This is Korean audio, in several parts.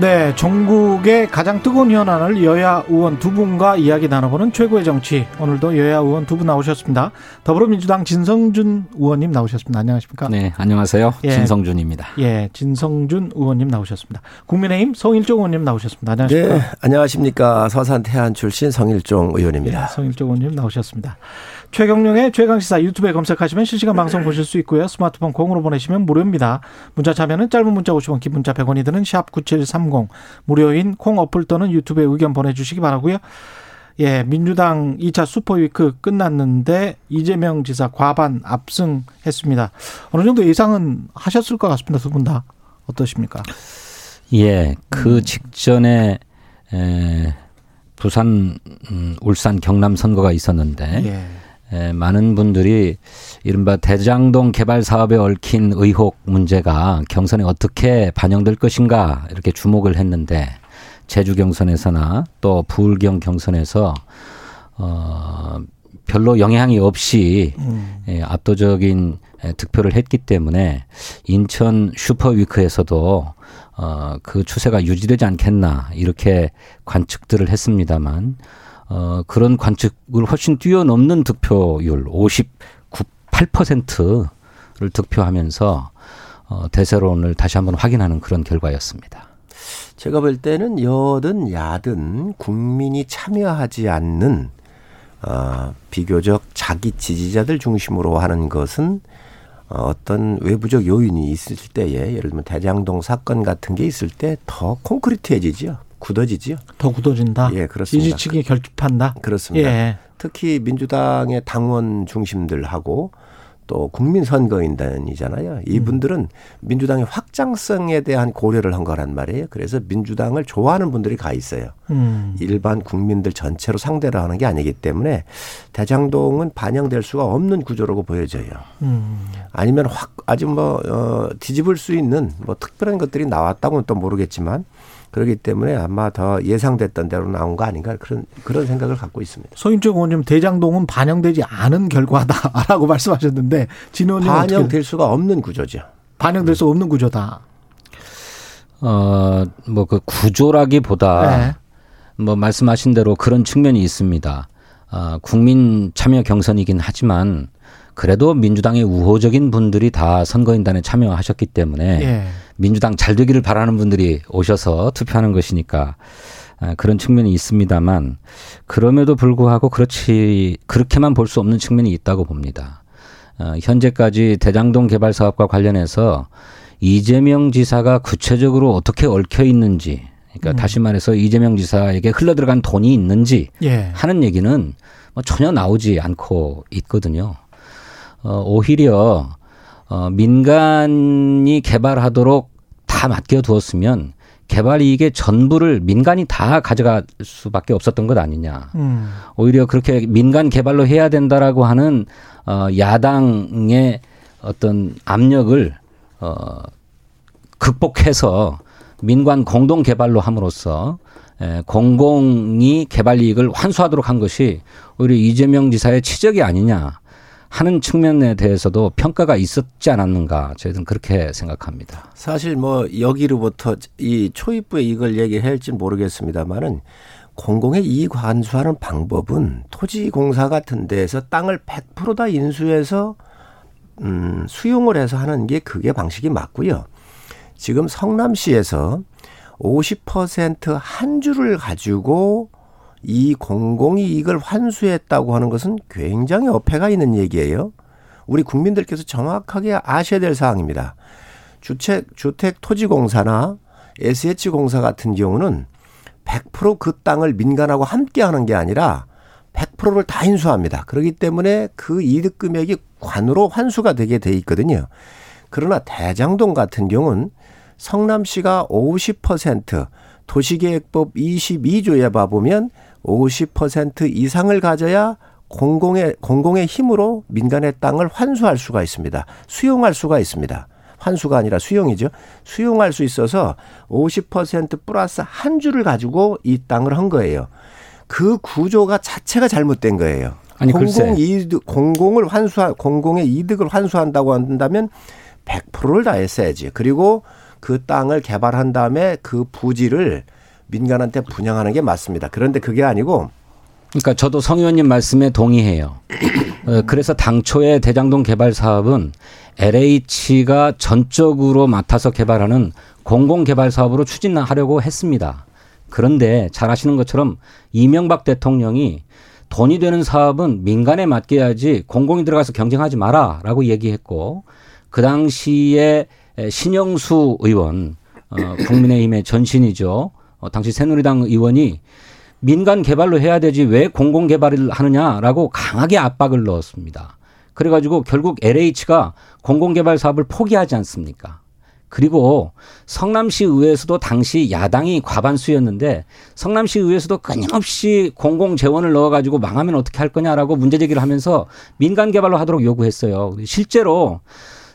네, 전국의 가장 뜨거운 현안을 여야 의원 두 분과 이야기 나눠보는 최고의 정치. 오늘도 여야 의원 두 분 나오셨습니다. 더불어민주당 진성준 의원님 나오셨습니다. 안녕하십니까? 네, 안녕하세요. 예. 진성준입니다. 예, 진성준 의원님 나오셨습니다. 국민의힘 성일종 의원님 나오셨습니다. 안녕하십니까? 네, 안녕하십니까. 서산 태안 출신 성일종 예, 의원입니다. 성일종 의원님 나오셨습니다. 최경령의 최강시사 유튜브에 검색하시면 실시간 방송 보실 수 있고요. 스마트폰 공으로 보내시면 무료입니다. 문자 참여는 짧은 문자 50원, 긴 문자 100원이 드는 샵 9730 무료인 콩 어플 또는 유튜브에 의견 보내주시기 바라고요. 예, 민주당 2차 슈퍼위크 끝났는데 이재명 지사 과반 압승했습니다. 어느 정도 예상은 하셨을 것 같습니다. 두 분 다 어떠십니까? 예, 음. 그 직전에 에, 부산, 음, 울산, 경남 선거가 있었는데 예. 에, 많은 분들이 이른바 대장동 개발 사업에 얽힌 의혹 문제가 경선에 어떻게 반영될 것인가 이렇게 주목을 했는데 제주 경선에서나 또 부울경 경선에서 어 별로 영향이 없이 음. 예, 압도적인 에, 득표를 했기 때문에 인천 슈퍼위크에서도 어, 그 추세가 유지되지 않겠나 이렇게 관측들을 했습니다만 어, 그런 관측을 훨씬 뛰어넘는 득표율 59.8%를 득표하면서 어, 대세론을 다시 한번 확인하는 그런 결과였습니다. 제가 볼 때는 여든 야든 국민이 참여하지 않는 어, 비교적 자기 지지자들 중심으로 하는 것은 어, 어떤 외부적 요인이 있을 때에 예를 들면 대장동 사건 같은 게 있을 때 더 콘크리트해지죠. 굳어지지요. 더 굳어진다. 예, 그렇습니다. 지지층이 결집한다. 그렇습니다. 예. 특히 민주당의 당원 중심들하고 또 국민 선거인단이잖아요. 이분들은 민주당의 확장성에 대한 고려를 한 거란 말이에요. 그래서 민주당을 좋아하는 분들이 가 있어요. 음. 일반 국민들 전체로 상대를 하는 게 아니기 때문에 대장동은 반영될 수가 없는 구조라고 보여져요. 음. 아니면 확 아주 뭐 어, 뒤집을 수 있는 뭐 특별한 것들이 나왔다고는 또 모르겠지만 그렇기 때문에 아마 더 예상됐던 대로 나온 거 아닌가 그런 그런 생각을 갖고 있습니다. 서인철 의원님 대장동은 반영되지 않은 결과다라고 말씀하셨는데 진 의원님 어떻게 반영될 수가 없는 구조죠. 반영될 수 없는 구조다. 어, 뭐 그 구조라기보다 네. 뭐 말씀하신 대로 그런 측면이 있습니다. 아, 국민 참여 경선이긴 하지만 그래도 민주당의 우호적인 분들이 다 선거인단에 참여하셨기 때문에 예. 민주당 잘 되기를 바라는 분들이 오셔서 투표하는 것이니까 아, 그런 측면이 있습니다만 그럼에도 불구하고 그렇지 그렇게만 볼 수 없는 측면이 있다고 봅니다. 어, 현재까지 대장동 개발 사업과 관련해서 이재명 지사가 구체적으로 어떻게 얽혀 있는지 그러니까 다시 말해서 이재명 지사에게 흘러들어간 돈이 있는지 예. 하는 얘기는 뭐 전혀 나오지 않고 있거든요. 어, 오히려 어, 민간이 개발하도록 다 맡겨두었으면 개발 이익의 전부를 민간이 다 가져갈 수밖에 없었던 것 아니냐. 음. 오히려 그렇게 민간 개발로 해야 된다라고 하는 어, 야당의 어떤 압력을 어, 극복해서 민관 공동 개발로 함으로써 에, 공공이 개발 이익을 환수하도록 한 것이 오히려 이재명 지사의 치적이 아니냐 하는 측면에 대해서도 평가가 있었지 않았는가 저희는 그렇게 생각합니다. 사실 뭐 여기로부터 이 초입부에 이걸 얘기해야 할지 모르겠습니다만은 공공의 이익 환수하는 방법은 토지 공사 같은 데에서 땅을 100%다 인수해서 음, 수용을 해서 하는 게 그게 방식이 맞고요. 지금 성남시에서 50%한 주를 가지고 이 공공이익을 환수했다고 하는 것은 굉장히 어폐가 있는 얘기예요. 우리 국민들께서 정확하게 아셔야 될 사항입니다. 주택, 주택 토지공사나 SH공사 같은 경우는 100%그 땅을 민간하고 함께 하는 게 아니라 100%를 다 인수합니다. 그렇기 때문에 그 이득 금액이 관으로 환수가 되게 돼 있거든요. 그러나 대장동 같은 경우는 성남시가 50% 도시계획법 22조에 봐보면 50% 이상을 가져야 공공의 공공의 힘으로 민간의 땅을 환수할 수가 있습니다. 수용할 수가 있습니다. 환수가 아니라 수용이죠. 수용할 수 있어서 50% 플러스 한 주를 가지고 이 땅을 한 거예요. 그 구조가 자체가 잘못된 거예요. 아니. 공공 이득 공공을 환수한 공공의 이득을 환수한다고 한다면 100%를 다 했어야지. 그리고 그 땅을 개발한 다음에 그 부지를 민간한테 분양하는 게 맞습니다. 그런데 그게 아니고 그러니까 저도 성 의원님 말씀에 동의해요. 어, 그래서 당초에 대장동 개발 사업은 LH가 전적으로 맡아서 개발하는 공공 개발 사업으로 추진하려고 했습니다. 그런데 잘 아시는 것처럼 이명박 대통령이 돈이 되는 사업은 민간에 맡겨야지 공공이 들어가서 경쟁하지 마라라고 얘기했고 그 당시에 신영수 의원 어, 국민의힘의 전신이죠. 어, 당시 새누리당 의원이 민간 개발로 해야 되지 왜 공공 개발을 하느냐라고 강하게 압박을 넣었습니다. 그래가지고 결국 LH가 공공 개발 사업을 포기하지 않습니까? 그리고 성남시 의회에서도 당시 야당이 과반수였는데 성남시 의회에서도 끊임없이 공공 재원을 넣어가지고 망하면 어떻게 할 거냐라고 문제 제기를 하면서 민간 개발로 하도록 요구했어요. 실제로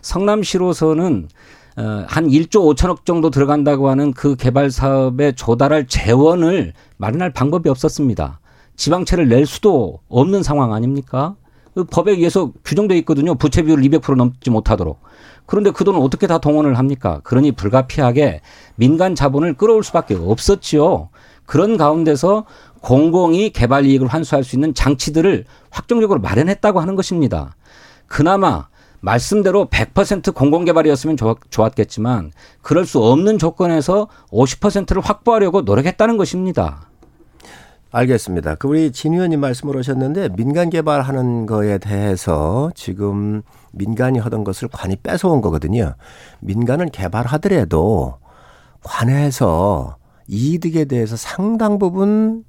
성남시로서는 어, 한 1조 5천억 정도 들어간다고 하는 그 개발 사업에 조달할 재원을 마련할 방법이 없었습니다. 지방채를 낼 수도 없는 상황 아닙니까? 그 법에 의해서 규정돼 있거든요. 부채 비율을 200% 넘지 못하도록. 그런데 그 돈을 어떻게 다 동원을 합니까? 그러니 불가피하게 민간 자본을 끌어올 수밖에 없었지요. 그런 가운데서 공공이 개발 이익을 환수할 수 있는 장치들을 확정적으로 마련했다고 하는 것입니다. 그나마 말씀대로 100% 공공개발이었으면 좋았, 좋았 겠지만 그럴 수 없는 조건에서 50%를 확보하려고 노력했다는 것입니다. 알겠습니다. 그 우리 진 의원님 말씀을 하셨는데 민간 개발하는 거에 대해서 지금 민간이 하던 것을 관이 뺏어온 거거든요. 민간은 개발하더라도 관에서 이득에 대해서 상당 부분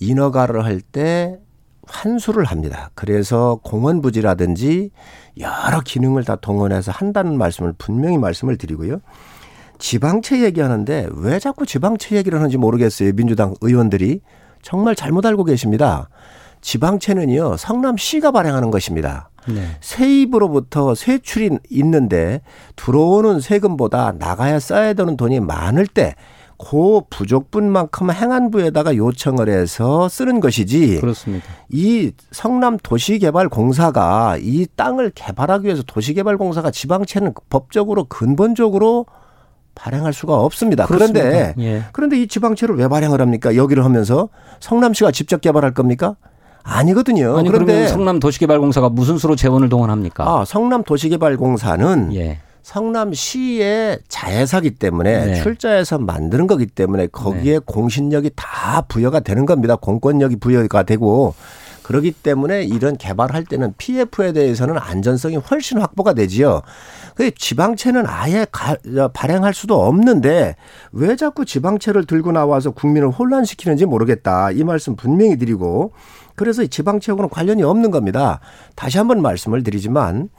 인허가를 할 때 환수를 합니다. 그래서 공원 부지라든지 여러 기능을 다 동원해서 한다는 말씀을 분명히 말씀을 드리고요. 지방채 얘기하는데 왜 자꾸 지방채 얘기를 하는지 모르겠어요. 민주당 의원들이 정말 잘못 알고 계십니다. 지방채는요, 성남시가 발행하는 것입니다. 네. 세입으로부터 세출이 있는데 들어오는 세금보다 나가야 써야 되는 돈이 많을 때 그 부족분만큼 행안부에다가 요청을 해서 쓰는 것이지 그렇습니다. 이 성남 도시개발공사가 이 땅을 개발하기 위해서 도시개발공사가 지방채는 법적으로 근본적으로 발행할 수가 없습니다. 그런데 그렇습니다. 예. 그런데 이 지방채를 왜 발행을 합니까? 여기를 하면서 성남시가 직접 개발할 겁니까? 아니거든요. 아니 그런데 성남 도시개발공사가 무슨 수로 재원을 동원합니까? 아, 성남 도시개발공사는 예. 성남시의 자회사기 때문에 네. 출자해서 만드는 거기 때문에 거기에 공신력이 다 부여가 되는 겁니다. 공권력이 부여가 되고 그렇기 때문에 이런 개발할 때는 PF에 대해서는 안전성이 훨씬 확보가 되지요. 그 지방채는 아예 가, 발행할 수도 없는데 왜 자꾸 지방채를 들고 나와서 국민을 혼란시키는지 모르겠다. 이 말씀 분명히 드리고 그래서 이 지방채하고는 관련이 없는 겁니다. 다시 한번 말씀을 드리지만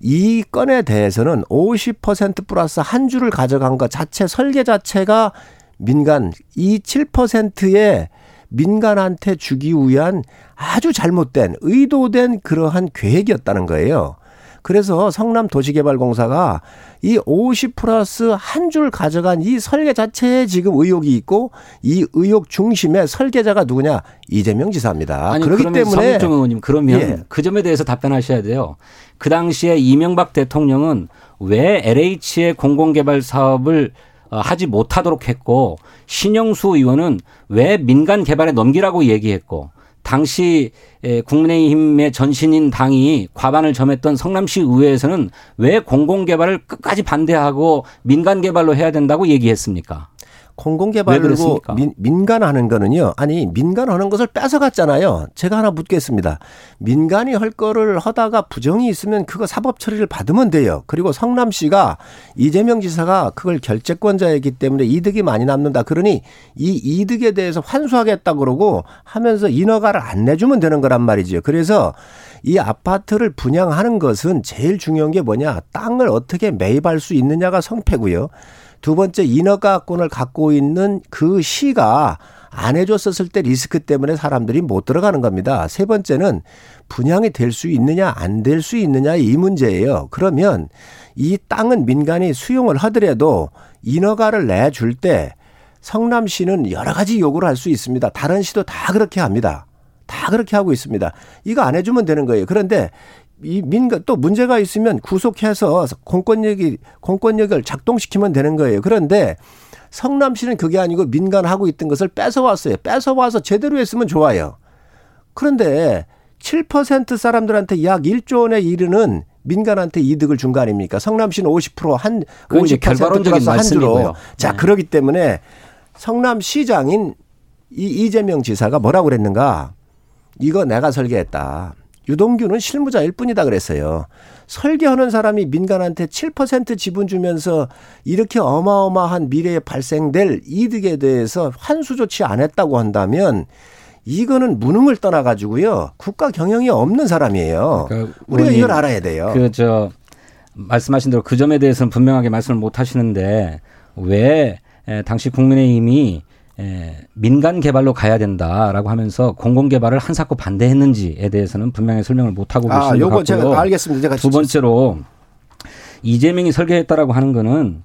이 건에 대해서는 50% 플러스 한 주를 가져간 것 자체 설계 자체가 민간 이 7%의 민간한테 주기 위한 아주 잘못된 의도된 그러한 계획이었다는 거예요. 그래서 성남 도시개발공사가 이50 플러스 한 줄 가져간 이 설계 자체에 지금 의혹이 있고 이 의혹 중심의 설계자가 누구냐 이재명 지사입니다. 아니 그렇기 때문에 성일종 의원님 그러면 예. 그 점에 대해서 답변하셔야 돼요. 그 당시에 이명박 대통령은 왜 LH의 공공개발 사업을 어, 하지 못하도록 했고 신영수 의원은 왜 민간 개발에 넘기라고 얘기했고 당시 에, 국민의힘의 전신인 당이 과반을 점했던 성남시 의회에서는 왜 공공개발을 끝까지 반대하고 민간 개발로 해야 된다고 얘기했습니까? 그랬습니까? 민, 민간하는 거는요. 아니 민간하는 것을 뺏어갔잖아요. 제가 하나 묻겠습니다. 민간이 할 거를 하다가 부정이 있으면 그거 사법 처리를 받으면 돼요. 그리고 성남시가 이재명 지사가 그걸 결재권자이기 때문에 이득이 많이 남는다. 그러니 이 이득에 대해서 환수하겠다 그러고 하면서 인허가를 안 내주면 되는 거란 말이죠. 그래서 이 아파트를 분양하는 것은 제일 중요한 게 뭐냐? 땅을 어떻게 매입할 수 있느냐가 성패고요. 두 번째 인허가권을 갖고 있는 그 시가 안 해줬었을 때 리스크 때문에 사람들이 못 들어가는 겁니다. 세 번째는 분양이 될 수 있느냐 안 될 수 있느냐 이 문제예요. 그러면 이 땅은 민간이 수용을 하더라도 인허가를 내줄 때 성남시는 여러 가지 요구를 할 수 있습니다. 다른 시도 다 그렇게 합니다. 다 그렇게 하고 있습니다. 이거 안 해주면 되는 거예요. 그런데 이 민간 또 문제가 있으면 구속해서 공권력이 공권력을 작동시키면 되는 거예요. 그런데 성남시는 그게 아니고 민간 하고 있던 것을 뺏어왔어요. 뺏어와서 제대로 했으면 좋아요. 그런데 7% 사람들한테 약 1조 원에 이르는 민간한테 이득을 준 거 아닙니까? 성남시는 50%한 그건 이제 50% 결과론적인 한 주로. 말씀이고요. 자, 네. 그러기 때문에 성남시장인 이 이재명 지사가 뭐라고 그랬는가? 이거 내가 설계했다. 유동규는 실무자일 뿐이다 그랬어요. 설계하는 사람이 민간한테 7% 지분 주면서 이렇게 어마어마한 미래에 발생될 이득에 대해서 환수 조치 안 했다고 한다면 이거는 무능을 떠나 가지고요. 국가 경영이 없는 사람이에요. 그러니까 우리가 이걸 알아야 돼요. 그 저 말씀하신 대로 그 점에 대해서는 분명하게 말씀을 못 하시는데 왜 에, 당시 국민의힘이 에, 민간 개발로 가야 된다라고 하면서 공공 개발을 한사코 반대했는지에 대해서는 분명히 설명을 못 하고 계신 아, 것 같고요. 제가 알겠습니다. 제가 두 번째로 이재명이 설계했다라고 하는 거는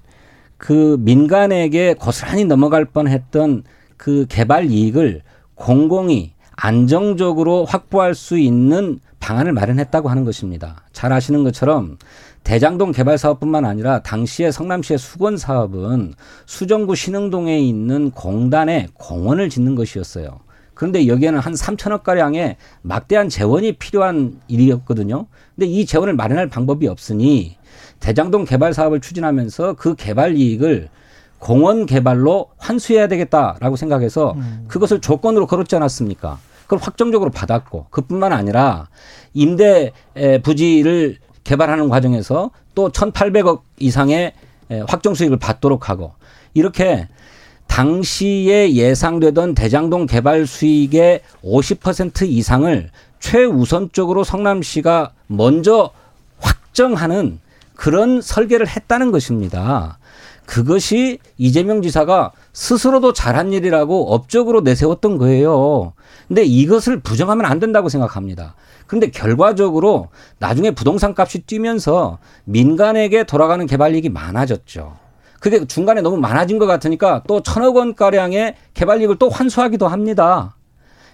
그 민간에게 고스란히 넘어갈 뻔했던 그 개발 이익을 공공이 안정적으로 확보할 수 있는 방안을 마련했다고 하는 것입니다. 잘 아시는 것처럼 대장동 개발 사업뿐만 아니라 당시에 성남시의 수건 사업은 수정구 신흥동에 있는 공단에 공원을 짓는 것이었어요. 그런데 여기에는 한 3천억 가량의 막대한 재원이 필요한 일이었거든요. 근데 이 재원을 마련할 방법이 없으니 대장동 개발 사업을 추진하면서 그 개발 이익을 공원 개발로 환수해야 되겠다라고 생각해서 그것을 조건으로 걸었지 않았습니까? 그걸 확정적으로 받았고 그뿐만 아니라 임대 에, 부지를 개발하는 과정에서 또 1,800억 이상의 에, 확정 수익을 받도록 하고 이렇게 당시에 예상되던 대장동 개발 수익의 50% 이상을 최우선적으로 성남시가 먼저 확정하는 그런 설계를 했다는 것입니다. 그것이 이재명 지사가 스스로도 잘한 일이라고 업적으로 내세웠던 거예요. 근데 이것을 부정하면 안 된다고 생각합니다. 그런데 결과적으로 나중에 부동산 값이 뛰면서 민간에게 돌아가는 개발 이익이 많아졌죠. 그게 중간에 너무 많아진 것 같으니까 또 천억 원 가량의 개발 이익을 또 환수하기도 합니다.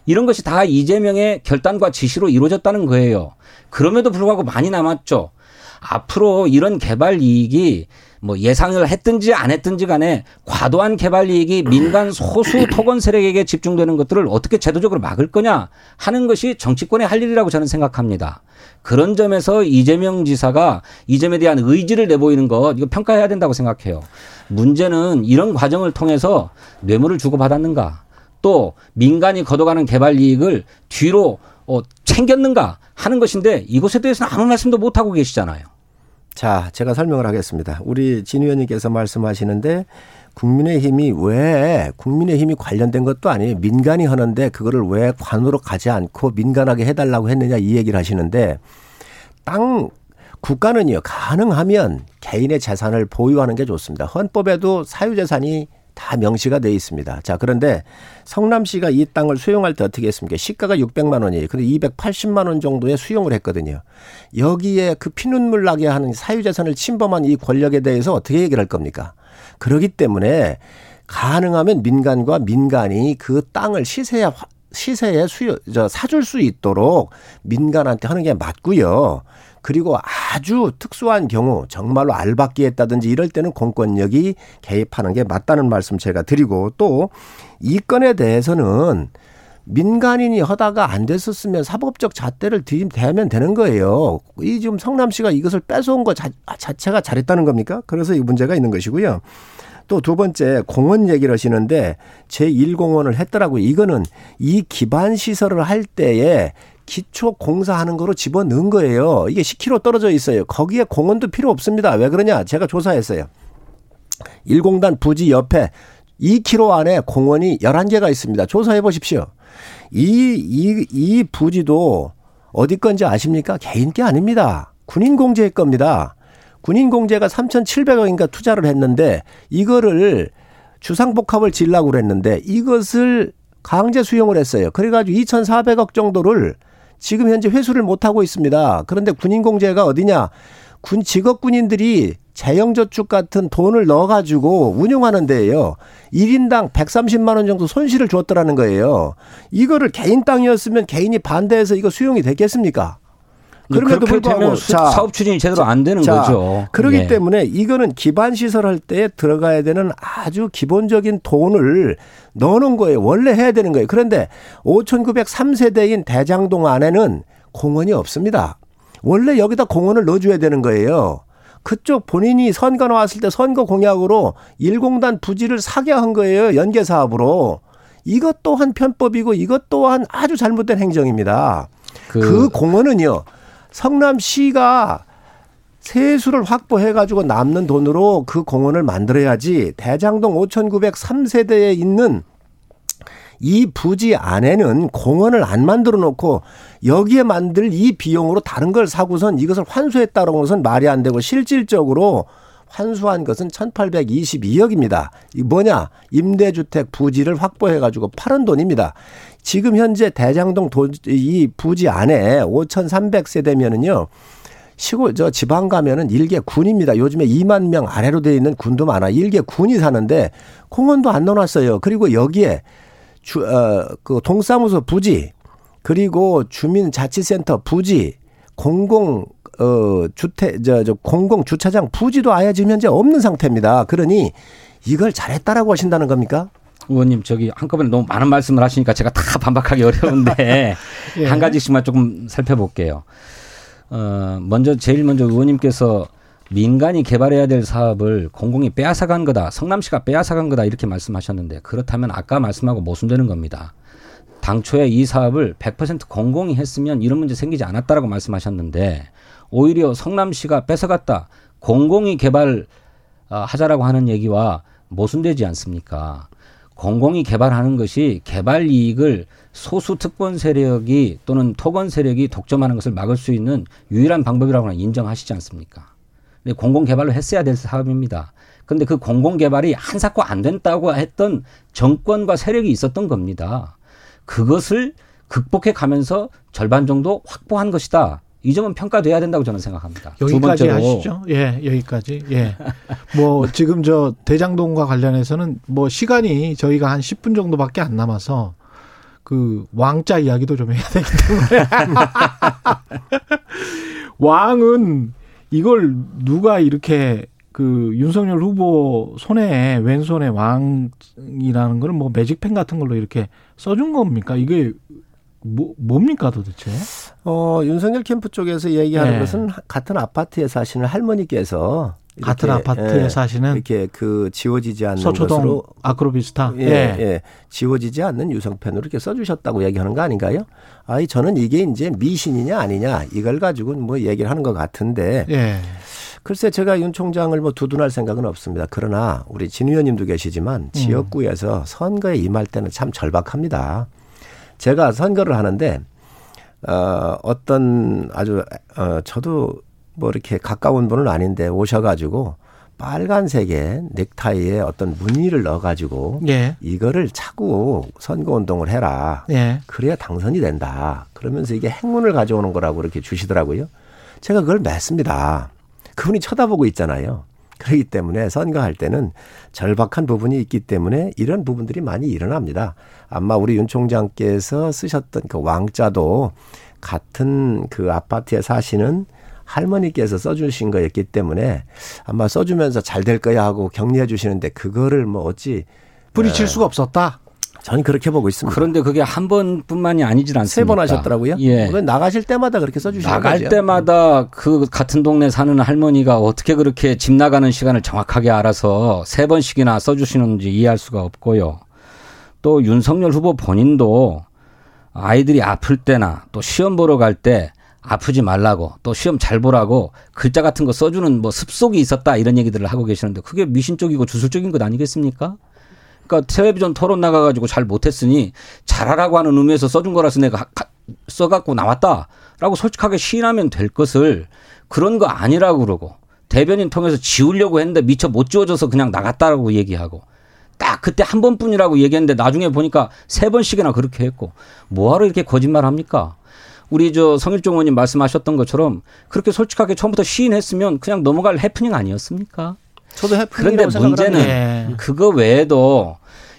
이런 것이 다 이재명의 결단과 지시로 이루어졌다는 거예요. 그럼에도 불구하고 많이 남았죠. 앞으로 이런 개발 이익이 뭐 예상을 했든지 안 했든지 간에 과도한 개발 이익이 민간 소수 토건 세력에게 집중되는 것들을 어떻게 제도적으로 막을 거냐 하는 것이 정치권의 할 일이라고 저는 생각합니다. 그런 점에서 이재명 지사가 이 점에 대한 의지를 내보이는 것 이거 평가해야 된다고 생각해요. 문제는 이런 과정을 통해서 뇌물을 주고받았는가 또 민간이 걷어가는 개발 이익을 뒤로 어, 챙겼는가 하는 것인데 이것에 대해서는 아무 말씀도 못 하고 계시잖아요. 자, 제가 설명을 하겠습니다. 우리 진 의원님께서 말씀하시는데 국민의힘이 왜 국민의힘이 관련된 것도 아니에요. 민간이 하는데 그거를 왜 관으로 가지 않고 민간하게 해달라고 했느냐 이 얘기를 하시는데 땅 국가는요 가능하면 개인의 재산을 보유하는 게 좋습니다. 헌법에도 사유재산이 다 명시가 돼 있습니다. 자, 그런데 성남시가 이 땅을 수용할 때 어떻게 했습니까? 시가가 600만 원이에요. 근데 280만 원 정도에 수용을 했거든요. 여기에 그 피눈물 나게 하는 사유재산을 침범한 이 권력에 대해서 어떻게 얘기를 할 겁니까? 그러기 때문에 가능하면 민간과 민간이 그 땅을 시세에 화- 시세에 수요 저 사줄 수 있도록 민간한테 하는 게 맞고요. 그리고 아주 특수한 경우 정말로 알박기 했다든지 이럴 때는 공권력이 개입하는 게 맞다는 말씀 제가 드리고 또 이 건에 대해서는 민간인이 하다가 안 됐었으면 사법적 잣대를 들이대면 되는 거예요. 이 지금 성남시가 이것을 뺏어온 것 자, 자체가 잘했다는 겁니까? 그래서 이 문제가 있는 것이고요. 또 두 번째 공원 얘기를 하시는데 제1공원을 했더라고요. 이거는 이 기반 시설을 할 때에 기초 공사하는 거로 집어넣은 거예요. 이게 10km 떨어져 있어요. 거기에 공원도 필요 없습니다. 왜 그러냐? 제가 조사했어요. 1공단 부지 옆에 2km 안에 공원이 11개가 있습니다. 조사해 보십시오. 이, 이, 이 부지도 어디 건지 아십니까? 개인 게 아닙니다. 군인 공제의 겁니다. 군인 공제가 3,700억인가 투자를 했는데 이거를 주상복합을 질라고 그랬는데 이것을 강제 수용을 했어요. 그래가지고 2,400억 정도를 지금 현재 회수를 못 하고 있습니다. 그런데 군인 공제가 어디냐? 군 직업 군인들이 재형저축 같은 돈을 넣어가지고 운용하는 데예요. 1인당 130만 원 정도 손실을 줬더라는 거예요. 이거를 개인 땅이었으면 개인이 반대해서 이거 수용이 됐겠습니까? 그럼에도 그렇게 불구하고 자, 사업 추진이 제대로 안 되는 자, 거죠. 그렇기 예. 때문에 이거는 기반 시설 할 때 들어가야 되는 아주 기본적인 돈을 넣어놓은 거예요. 원래 해야 되는 거예요. 그런데 5,903세대인 대장동 안에는 공원이 없습니다. 원래 여기다 공원을 넣어줘야 되는 거예요. 그쪽 본인이 선거 나왔을 때 선거 공약으로 일공단 부지를 사게 한 거예요. 연계 사업으로. 이것 또한 편법이고 이것 또한 아주 잘못된 행정입니다. 그, 그- 공원은요. 성남시가 세수를 확보해 가지고 남는 돈으로 그 공원을 만들어야지 대장동 5,903세대에 있는 이 부지 안에는 공원을 안 만들어 놓고 여기에 만들 이 비용으로 다른 걸 사고선 이것을 환수했다는 것은 말이 안 되고 실질적으로 환수한 것은 1822억입니다. 이 뭐냐? 임대주택 부지를 확보해 가지고 팔은 돈입니다. 지금 현재 대장동 도, 이 부지 안에 5,300세대면은요. 시골 저 지방 가면은 일개 군입니다. 요즘에 2만 명 아래로 돼 있는 군도 많아. 일개 군이 사는데 공원도 안 넣어놨어요. 그리고 여기에 주, 어, 그 동사무소 부지 그리고 주민자치센터 부지 공공 어 주택 저, 저 공공 주차장 부지도 아예 지금 현재 없는 상태입니다. 그러니 이걸 잘했다라고 하신다는 겁니까? 의원님 저기 한꺼번에 너무 많은 말씀을 하시니까 제가 다 반박하기 어려운데 예. 한 가지씩만 조금 살펴볼게요. 어, 먼저 제일 먼저 의원님께서 민간이 개발해야 될 사업을 공공이 빼앗아간 거다. 성남시가 빼앗아간 거다. 이렇게 말씀하셨는데 그렇다면 아까 말씀하고 모순되는 겁니다. 당초에 이 사업을 100% 공공이 했으면 이런 문제 생기지 않았다라고 말씀하셨는데 오히려 성남시가 뺏어갔다. 공공이 개발 어, 하자라고 하는 얘기와 모순되지 않습니까? 공공이 개발하는 것이 개발 이익을 소수 특권 세력이 또는 토건 세력이 독점하는 것을 막을 수 있는 유일한 방법이라고는 인정하시지 않습니까? 근데 공공 개발로 했어야 될 사업입니다. 근데 그 공공 개발이 한사코 안 된다고 했던 정권과 세력이 있었던 겁니다. 그것을 극복해 가면서 절반 정도 확보한 것이다. 이 점은 평가돼야 된다고 저는 생각합니다. 두 여기까지 하시죠. 예, 여기까지. 예. 뭐 지금 저 대장동과 관련해서는 뭐 시간이 저희가 한 10분 정도밖에 안 남아서 그 왕자 이야기도 좀 해야 되기 때문에 왕은 이걸 누가 이렇게 그 윤석열 후보 손에 왼손에 왕이라는 걸뭐 매직펜 같은 걸로 이렇게 써준 겁니까? 이게 뭐 뭡니까 도대체? 어, 윤석열 캠프 쪽에서 얘기하는 네. 것은 같은 아파트에 사시는 할머니께서 같은 이렇게, 아파트에 예, 사시는 이렇게 그 지워지지 않는 서초동 아크로비스타. 예, 예. 지워지지 않는 유성펜으로 이렇게 써주셨다고 얘기하는 거 아닌가요? 아이 저는 이게 이제 미신이냐 아니냐 이걸 가지고 뭐 얘기를 하는 것 같은데 예. 글쎄 제가 윤 총장을 뭐 두둔할 생각은 없습니다. 그러나 우리 진 의원님도 계시지만 지역구에서 선거에 임할 때는 참 절박합니다. 제가 선거를 하는데 어 어떤 아주 어 저도 뭐 이렇게 가까운 분은 아닌데 오셔가지고 빨간색의 넥타이에 어떤 무늬를 넣어가지고 예. 이거를 차고 선거 운동을 해라. 예. 그래야 당선이 된다. 그러면서 이게 행운을 가져오는 거라고 이렇게 주시더라고요. 제가 그걸 맺습니다. 그분이 쳐다보고 있잖아요. 그렇기 때문에 선거할 때는 절박한 부분이 있기 때문에 이런 부분들이 많이 일어납니다. 아마 우리 윤 총장께서 쓰셨던 그 왕자도 같은 그 아파트에 사시는 할머니께서 써주신 거였기 때문에 아마 써주면서 잘 될 거야 하고 격려해 주시는데 그거를 뭐 어찌 뿌리칠 수가 없었다. 저는 그렇게 보고 있습니다. 그런데 그게 한 번뿐만이 아니질 않습니까? 세 번 하셨더라고요. 예. 나가실 때마다 그렇게 써주시는 나갈 거죠. 때마다 그 같은 동네 사는 할머니가 어떻게 그렇게 집 나가는 시간을 정확하게 알아서 세 번씩이나 써주시는지 이해할 수가 없고요. 또 윤석열 후보 본인도 아이들이 아플 때나 또 시험 보러 갈 때 아프지 말라고 또 시험 잘 보라고 글자 같은 거 써주는 뭐 습속이 있었다 이런 얘기들을 하고 계시는데 그게 미신적이고 주술적인 것 아니겠습니까? 그러니까 텔레비전 토론 나가가지고 잘 못했으니 잘하라고 하는 의미에서 써준 거라서 내가 써갖고 나왔다라고 솔직하게 시인하면 될 것을 그런 거 아니라고 그러고 대변인 통해서 지우려고 했는데 미처 못 지워져서 그냥 나갔다라고 얘기하고 딱 그때 한 번뿐이라고 얘기했는데 나중에 보니까 세 번씩이나 그렇게 했고 뭐하러 이렇게 거짓말 합니까? 우리 저 성일종 의원님 말씀하셨던 것처럼 그렇게 솔직하게 처음부터 시인했으면 그냥 넘어갈 해프닝 아니었습니까? 저도 그런데 문제는. 예. 그거 외에도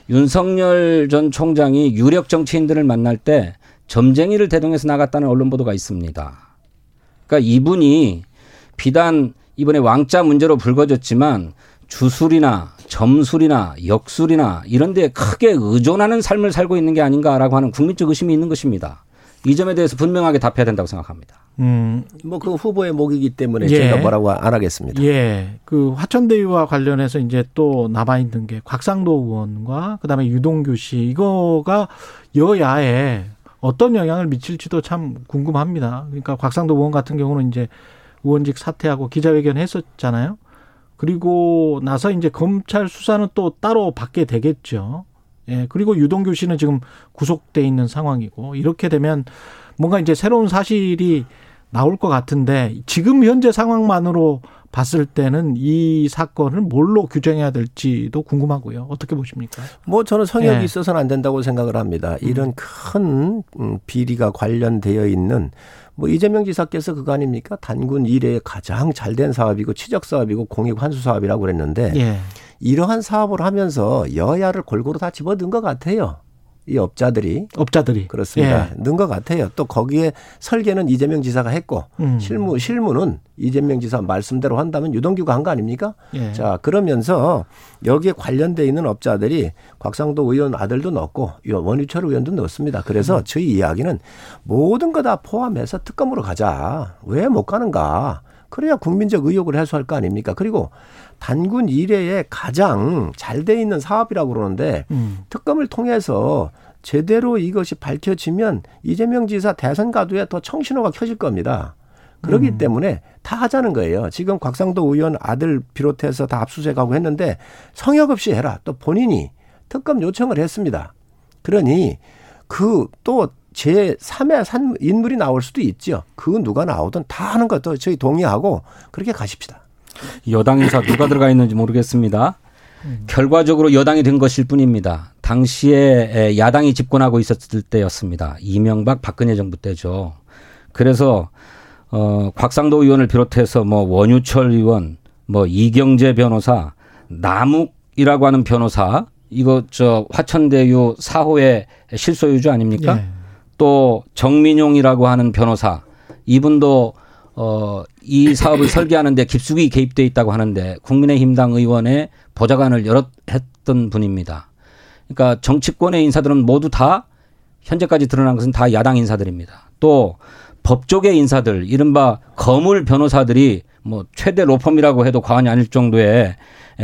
윤석열 전 총장이 유력 정치인들을 만날 때 점쟁이를 대동해서 나갔다는 언론 보도가 있습니다. 그러니까 이분이 비단 이번에 왕자 문제로 불거졌지만 주술이나 점술이나 역술이나 이런 데 크게 의존하는 삶을 살고 있는 게 아닌가라고 하는 국민적 의심이 있는 것입니다. 이 점에 대해서 분명하게 답해야 된다고 생각합니다. 음, 뭐 그 후보의 목이기 때문에 예. 제가 뭐라고 안 하겠습니다. 예. 그 화천대유와 관련해서 이제 또 남아 있는 게 곽상도 의원과 그다음에 유동규 씨 이거가 여야에 어떤 영향을 미칠지도 참 궁금합니다. 그러니까 곽상도 의원 같은 경우는 이제 의원직 사퇴하고 기자회견 했었잖아요. 그리고 나서 이제 검찰 수사는 또 따로 받게 되겠죠. 예. 그리고 유동규 씨는 지금 구속돼 있는 상황이고 이렇게 되면 뭔가 이제 새로운 사실이 나올 것 같은데 지금 현재 상황만으로 봤을 때는 이 사건을 뭘로 규정해야 될지도 궁금하고요. 어떻게 보십니까? 뭐 저는 성역이 예. 있어서는 안 된다고 생각을 합니다. 이런 큰 음, 비리가 관련되어 있는 뭐 이재명 지사께서 그거 아닙니까? 단군 이래에 가장 잘된 사업이고 치적 사업이고 공익 환수 사업이라고 그랬는데 예. 이러한 사업을 하면서 여야를 골고루 다 집어든 것 같아요. 이 업자들이 업자들이 그렇습니다. 예. 넣은 것 같아요. 또 거기에 설계는 이재명 지사가 했고 음. 실무 실무는 이재명 지사 말씀대로 한다면 유동규가 한 거 아닙니까? 예. 자 그러면서 여기에 관련돼 있는 업자들이 곽상도 의원 아들도 넣고 원유철 의원도 넣습니다. 그래서 음. 저희 이야기는 모든 거 다 포함해서 특검으로 가자. 왜 못 가는가? 그래야 국민적 의혹을 해소할 거 아닙니까? 그리고 단군 이래에 가장 잘 돼 있는 사업이라고 그러는데 음. 특검을 통해서 제대로 이것이 밝혀지면 이재명 지사 대선 가도에 더 청신호가 켜질 겁니다. 그렇기 음. 때문에 다 하자는 거예요. 지금 곽상도 의원 아들 비롯해서 다 압수수색하고 했는데 성역 없이 해라. 또 본인이 특검 요청을 했습니다. 그러니 그 또 제 3의 산 인물이 나올 수도 있죠. 그 누가 나오든 다 하는 것도 저희 동의하고 그렇게 가십시다. 여당 인사 누가 들어가 있는지 모르겠습니다. 결과적으로 여당이 된 것일 뿐입니다. 당시에 야당이 집권하고 있었을 때였습니다. 이명박 박근혜 정부 때죠. 그래서 어 곽상도 의원을 비롯해서 뭐 원유철 의원, 뭐 이경재 변호사, 남욱이라고 하는 변호사 이거 저 화천대유 사호의 실소유주 아닙니까? 예. 또 정민용이라고 하는 변호사 이분도 어, 이 사업을 설계하는데 깊숙이 개입돼 있다고 하는데 국민의힘당 의원의 보좌관을 여러 했던 분입니다. 그러니까 정치권의 인사들은 모두 다 현재까지 드러난 것은 다 야당 인사들입니다. 또 법조계 인사들 이른바 거물 변호사들이 뭐 최대 로펌이라고 해도 과언이 아닐 정도의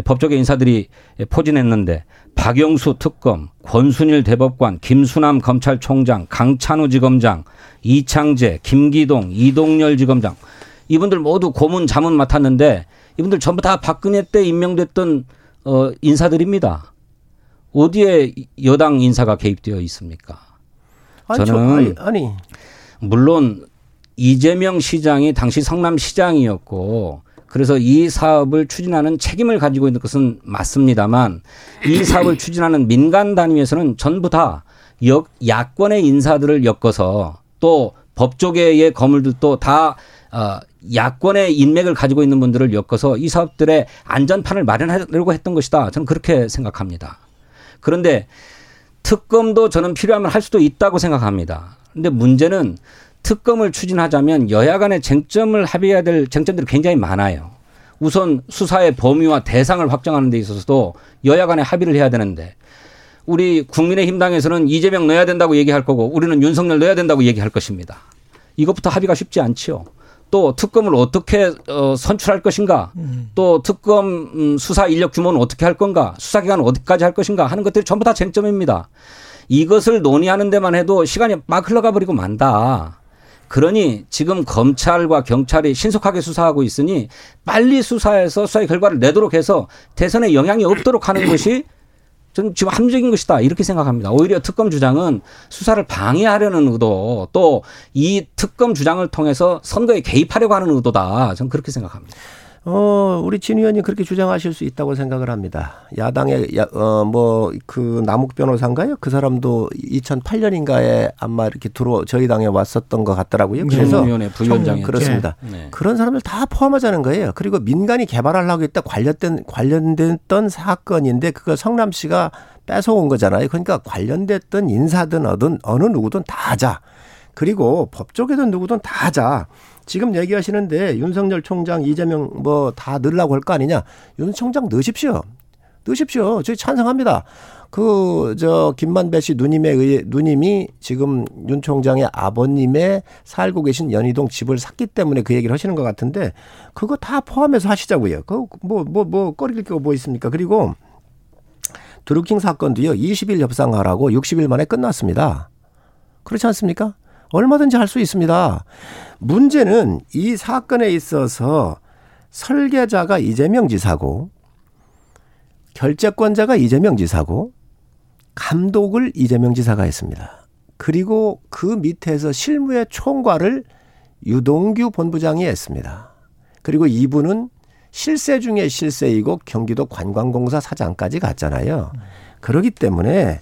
법조계 인사들이 포진했는데 박영수 특검, 권순일 대법관, 김수남 검찰총장, 강찬우 지검장, 이창재, 김기동, 이동열 지검장 이분들 모두 고문 자문 맡았는데 이분들 전부 다 박근혜 때 임명됐던 어 인사들입니다. 어디에 여당 인사가 개입되어 있습니까? 아니, 저- 저는 아니, 아니 물론 이재명 시장이 당시 성남시장이었고 그래서 이 사업을 추진하는 책임을 가지고 있는 것은 맞습니다만 이 사업을 추진하는 민간 단위에서는 전부 다 역, 야권의 인사들을 엮어서 또 법조계의 거물들도 다 어, 야권의 인맥을 가지고 있는 분들을 엮어서 이 사업들의 안전판을 마련하려고 했던 것이다. 저는 그렇게 생각합니다. 그런데 특검도 저는 필요하면 할 수도 있다고 생각합니다. 근데 문제는 특검을 추진하자면 여야 간의 쟁점을 합의해야 될 쟁점들이 굉장히 많아요. 우선 수사의 범위와 대상을 확정하는 데 있어서도 여야 간에 합의를 해야 되는데 우리 국민의힘 당에서는 이재명 넣어야 된다고 얘기할 거고 우리는 윤석열 넣어야 된다고 얘기할 것입니다. 이것부터 합의가 쉽지 않지요. 또 특검을 어떻게 어, 선출할 것인가, 또 특검 음, 수사 인력 규모는 어떻게 할 건가, 수사 기간은 어디까지 할 것인가 하는 것들이 전부 다 쟁점입니다. 이것을 논의하는 데만 해도 시간이 막 흘러가 버리고 만다. 그러니 지금 검찰과 경찰이 신속하게 수사하고 있으니 빨리 수사해서 수사의 결과를 내도록 해서 대선에 영향이 없도록 하는 것이 저는 지금 합리적인 것이다 이렇게 생각합니다. 오히려 특검 주장은 수사를 방해하려는 의도 또 이 특검 주장을 통해서 선거에 개입하려고 하는 의도다. 저는 그렇게 생각합니다. 어, 우리 진 의원님 그렇게 주장하실 수 있다고 생각을 합니다. 야당의, 야, 어, 뭐, 그 남욱 변호사인가요? 그 사람도 2008년인가에 아마 이렇게 들어, 저희 당에 왔었던 것 같더라고요. 그래서. 청문위원회 부위원장이 그렇습니다. 네. 그런 사람들 다 포함하자는 거예요. 그리고 민간이 개발하려고 했다 관련된, 관련됐던 사건인데 그거 성남시가 뺏어온 거잖아요. 그러니까 관련됐던 인사든 어든 어느 누구든 다 하자. 그리고 법조계든 누구든 다 하자. 지금 얘기하시는데 윤석열 총장, 이재명 뭐 다 넣으려고 할 거 아니냐. 윤 총장 넣으십시오. 넣으십시오. 저희 찬성합니다. 그, 저, 김만배 씨 누님에 의해, 누님이 지금 윤 총장의 아버님의 살고 계신 연희동 집을 샀기 때문에 그 얘기를 하시는 것 같은데 그거 다 포함해서 하시자고요. 그, 뭐, 뭐, 뭐, 꺼릴 게 뭐 있습니까? 그리고 드루킹 사건도요, 20일 협상하라고 60일 만에 끝났습니다. 그렇지 않습니까? 얼마든지 할 수 있습니다. 문제는 이 사건에 있어서 설계자가 이재명 지사고, 결재권자가 이재명 지사고, 감독을 이재명 지사가 했습니다. 그리고 그 밑에서 실무의 총괄을 유동규 본부장이 했습니다. 그리고 이분은 실세 중에 실세이고 경기도 관광공사 사장까지 갔잖아요. 그러기 때문에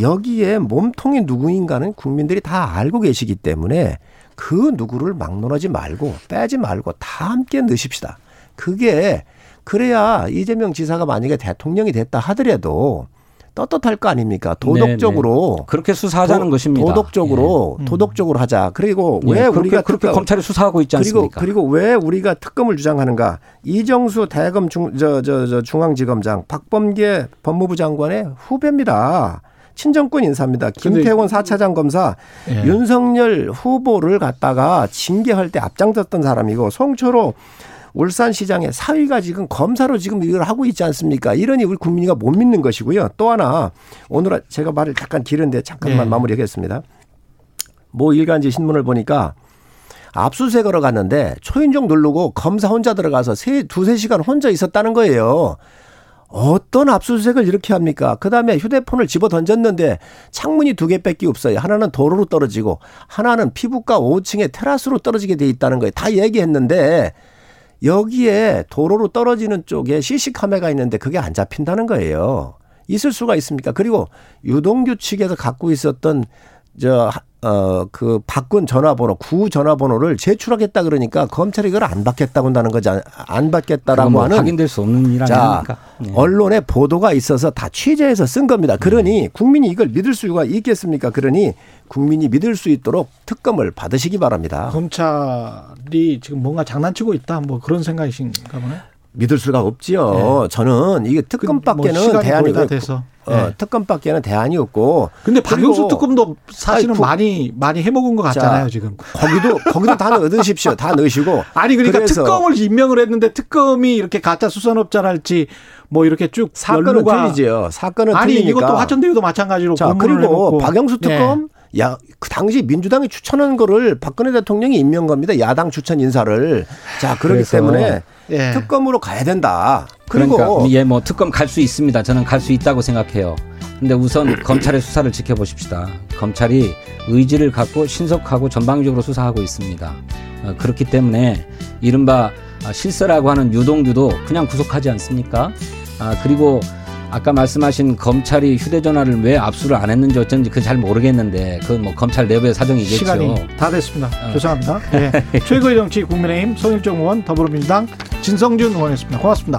여기에 몸통이 누구인가는 국민들이 다 알고 계시기 때문에 그 누구를 막론하지 말고 빼지 말고 다 함께 넣으십시다. 그게 그래야 이재명 지사가 만약에 대통령이 됐다 하더라도 떳떳할 거 아닙니까? 도덕적으로 그렇게 수사하자는 도- 것입니다. 도덕적으로 예. 도덕적으로 하자. 그리고 예. 왜 예, 그렇게, 우리가 그렇게 특검- 검찰이 수사하고 있지 그리고 않습니까? 그리고 왜 우리가 특검을 주장하는가? 이정수 대검 중 저 저 저 중앙지검장 박범계 법무부 장관의 후배입니다. 친정권 인사입니다. 김태원 사차장 검사 예. 윤석열 후보를 갖다가 징계할 때 앞장섰던 사람이고 송초로 울산시장의 사위가 지금 검사로 지금 이걸 하고 있지 않습니까? 이러니 우리 국민이가 못 믿는 것이고요. 또 하나 오늘 제가 말을 잠깐 길은데 잠깐만 예. 마무리하겠습니다. 모 일간지 신문을 보니까 압수수색하러 갔는데 초인종 누르고 검사 혼자 들어가서 세, 두세 시간 혼자 있었다는 거예요. 어떤 압수수색을 이렇게 합니까? 그 다음에 휴대폰을 집어 던졌는데 창문이 두 개밖에 없어요. 하나는 도로로 떨어지고 하나는 피부과 5층에 테라스로 떨어지게 돼 있다는 거예요. 다 얘기했는데 여기에 도로로 떨어지는 쪽에 CC카메라가 있는데 그게 안 잡힌다는 거예요. 있을 수가 있습니까? 그리고 유동규 측에서 갖고 있었던 저, 어, 그 바꾼 전화번호, 구 전화번호를 제출하겠다 그러니까 검찰이 이걸 안 받겠다고 한다는 거지, 안- 안 받겠다라고 뭐 하는 확인될 수 없는 일 자, 아닙니까? 예. 언론에 보도가 있어서 다 취재해서 쓴 겁니다. 그러니 음. 국민이 이걸 믿을 수가 있겠습니까? 그러니 국민이 믿을 수 있도록 특검을 받으시기 바랍니다. 검찰이 지금 뭔가 장난치고 있다 뭐 그런 생각이신가 보네. 믿을 수가 없지요. 저는 이게 그 특검밖에는 뭐 시간이 대안이 돼서. 어, 예. 특검밖에는 대안이 없고. 근데 박영수 특검도 사실은 아니, 그- 많이 많이 해먹은 것 같잖아요 자, 지금. 거기도 거기도 다 넣으십시오. 다 넣으시고. 아니 그러니까 특검을 임명을 했는데 특검이 이렇게 가짜 수산업자랄지 뭐 이렇게 쭉 사건은 연루가 틀리지요. 사건은 아니 틀리니까. 이것도 화천대유도 마찬가지로 자 그리고 해놓고. 박영수 예. 특검 야 그 당시 민주당이 추천한 거를 박근혜 대통령이 임명 겁니다. 야당 추천 인사를 자 그렇기 그래서 때문에 예. 특검으로 가야 된다. 그리고 그러니까 예, 뭐 특검 갈 수 있습니다. 저는 갈 수 있다고 생각해요. 근데 우선 검찰의 수사를 지켜보십시다. 검찰이 의지를 갖고 신속하고 전방위적으로 수사하고 있습니다. 어, 그렇기 때문에 이른바 아, 실세라고 하는 유동규도 그냥 구속하지 않습니까? 아, 그리고 아까 말씀하신 검찰이 휴대전화를 왜 압수를 안 했는지 어쩐지 그 잘 모르겠는데 그건 뭐 검찰 내부의 사정이겠죠. 시간이 다 됐습니다. 어. 죄송합니다. 예. 최고의 정치 국민의힘 송일정 의원 더불어민주당 진성준 의원이었습니다. 고맙습니다.